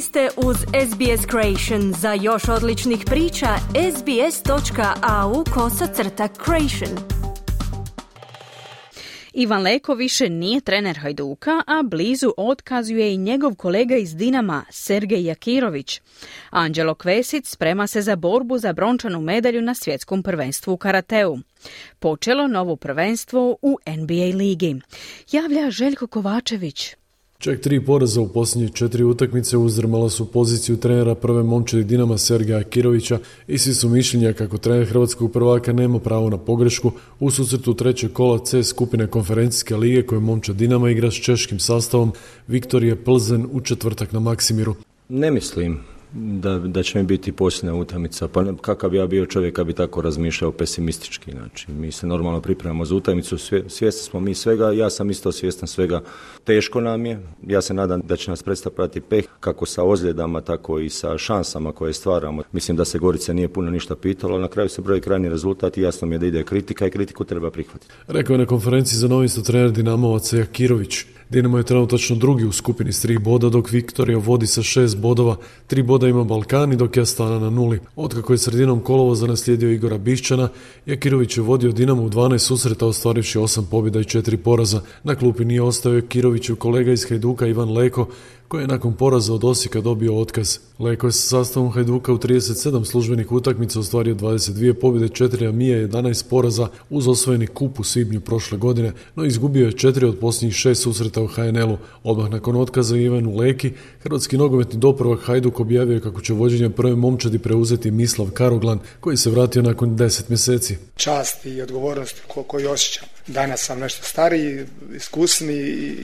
Ste uz SBS Creation. Za još odličnih priča, sbs.au kosacrta creation. Ivan Leko više nije trener Hajduka, a blizu otkazuje i njegov kolega iz Dinama, Sergej Jakirović. Anđelo Kvesic sprema se za borbu za brončanu medalju na svjetskom prvenstvu u karateu. Počelo novo prvenstvo u NBA ligi. Javlja Željko Kovačević. Čak tri poraza u posljednje četiri utakmice uzdrmala su poziciju trenera prve momčadi Dinama Sergeja Kirovića i svi su mišljenja kako trener hrvatskog prvaka nema pravo na pogrešku u susretu trećeg kola C skupine konferencijske lige koje momčad Dinama igra s češkim sastavom Viktorije Plzen u četvrtak na Maksimiru. Ne mislim da, da će mi biti posljedna utakmica. Pa kakav bi ja bio čovjek kad bi tako razmišljao pesimistički. Znači, mi se normalno pripremamo za utakmicu, svjesni smo mi svega, ja sam isto svjestan svega. Teško nam je, ja se nadam da će nas predstavljati peh, kako sa ozljedama, tako i sa šansama koje stvaramo. Mislim da se Gorica nije puno ništa pitalo, na kraju se broji krajnji rezultat i jasno mi je da ide kritika i kritiku treba prihvatiti. Rekao je na konferenciji za novisto trener Dinamovaca Jakirović. Dinamo je trenutačno drugi u skupini s tri boda, dok Viktorija vodi sa šest bodova. Tri boda ima Balkani, dok je Astana na nuli. Otkako je sredinom kolovoza naslijedio Igora Bišćana, Jakirović je vodio Dinamo u 12 susreta, ostvarivši osam pobjeda i četiri poraza. Na klupi nije ostao Jakiroviću kolega iz Hajduka Ivan Leko, koji je nakon poraza od Osijeka dobio otkaz. Leko je sa sastavom Hajduka u 37 službenih utakmica ostvario 22 pobjede, 4 amije, 11 poraza uz osvojeni kup u svibnju prošle godine, no izgubio je četiri od posljednjih šest susreta u HNL-u. Odmah nakon otkaza Ivanu Leki, hrvatski nogometni dopravak Hajduk objavio kako će vođenje prve momčadi preuzeti Mislav Karoglan, koji se vratio nakon 10 mjeseci. Čast i odgovornost koju osjećam. Danas sam nešto stariji, iskusni i,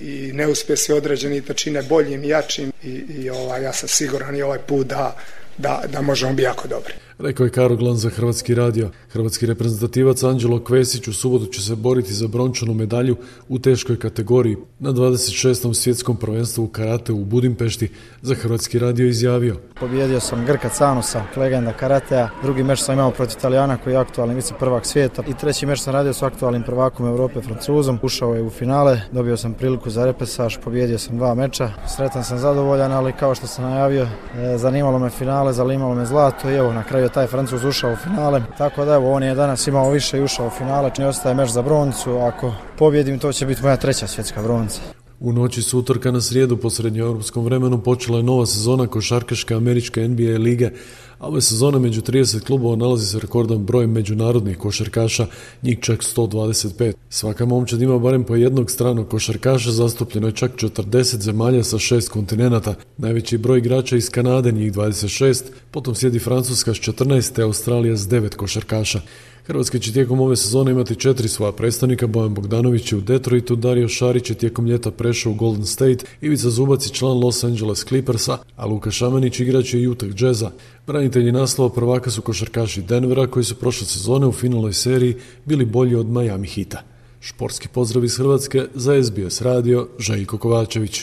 i neuspjesi određeni to čine boljim jačim i, i ovaj, ja sam siguran i ovaj put da, da, da možemo biti jako dobri rekao je Karoglan za Hrvatski radio. Hrvatski reprezentativac Anđelo Kvesić u subotu će se boriti za brončanu medalju u teškoj kategoriji na 26. svjetskom prvenstvu u karate u Budimpešti za Hrvatski radio izjavio. Pobjedio sam Grka Canusa, legenda karatea. Drugi meč sam imao protiv Italijana koji je aktualni vice prvak svijeta. I treći meč sam radio s aktualnim prvakom Europe Francuzom. Ušao je u finale, dobio sam priliku za repesaž, pobjedio sam dva meča. Sretan sam zadovoljan, ali kao što sam najavio, e, zanimalo me finale, zanimalo me zlato i evo na kraju taj Francuz ušao u finale. Tako da evo, on je danas imao više i ušao u finale. Ne ostaje meč za broncu. Ako pobjedim, to će biti moja treća svjetska bronca. U noći s utorka na srijedu po srednjoeuropskom vremenu počela je nova sezona košarkaške američke NBA lige, a ove sezone među 30 klubova nalazi se rekordan broj međunarodnih košarkaša, njih čak 125. Svaka momčad ima barem po jednog stranog košarkaša, zastupljeno je čak 40 zemalja sa šest kontinenata. Najveći broj igrača iz Kanade, njih 26, potom slijedi Francuska s 14, te Australija s 9 košarkaša. Hrvatska će tijekom ove sezone imati četiri svoja predstavnika, Bojan Bogdanović je u Detroitu, Dario Šarić je tijekom ljeta prešao u Golden State, Ivica Zubac je član Los Angeles Clippersa, a Luka Šamanić igrač je Utah Jazza. Branitelji naslova prvaka su košarkaši Denvera koji su prošle sezone u finalnoj seriji bili bolji od Miami Hita. Športski pozdrav iz Hrvatske za SBS radio Željko Kovačević.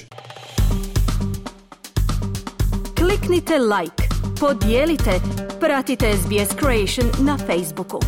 Kliknite like, podijelite, pratite SBS Creation na Facebooku.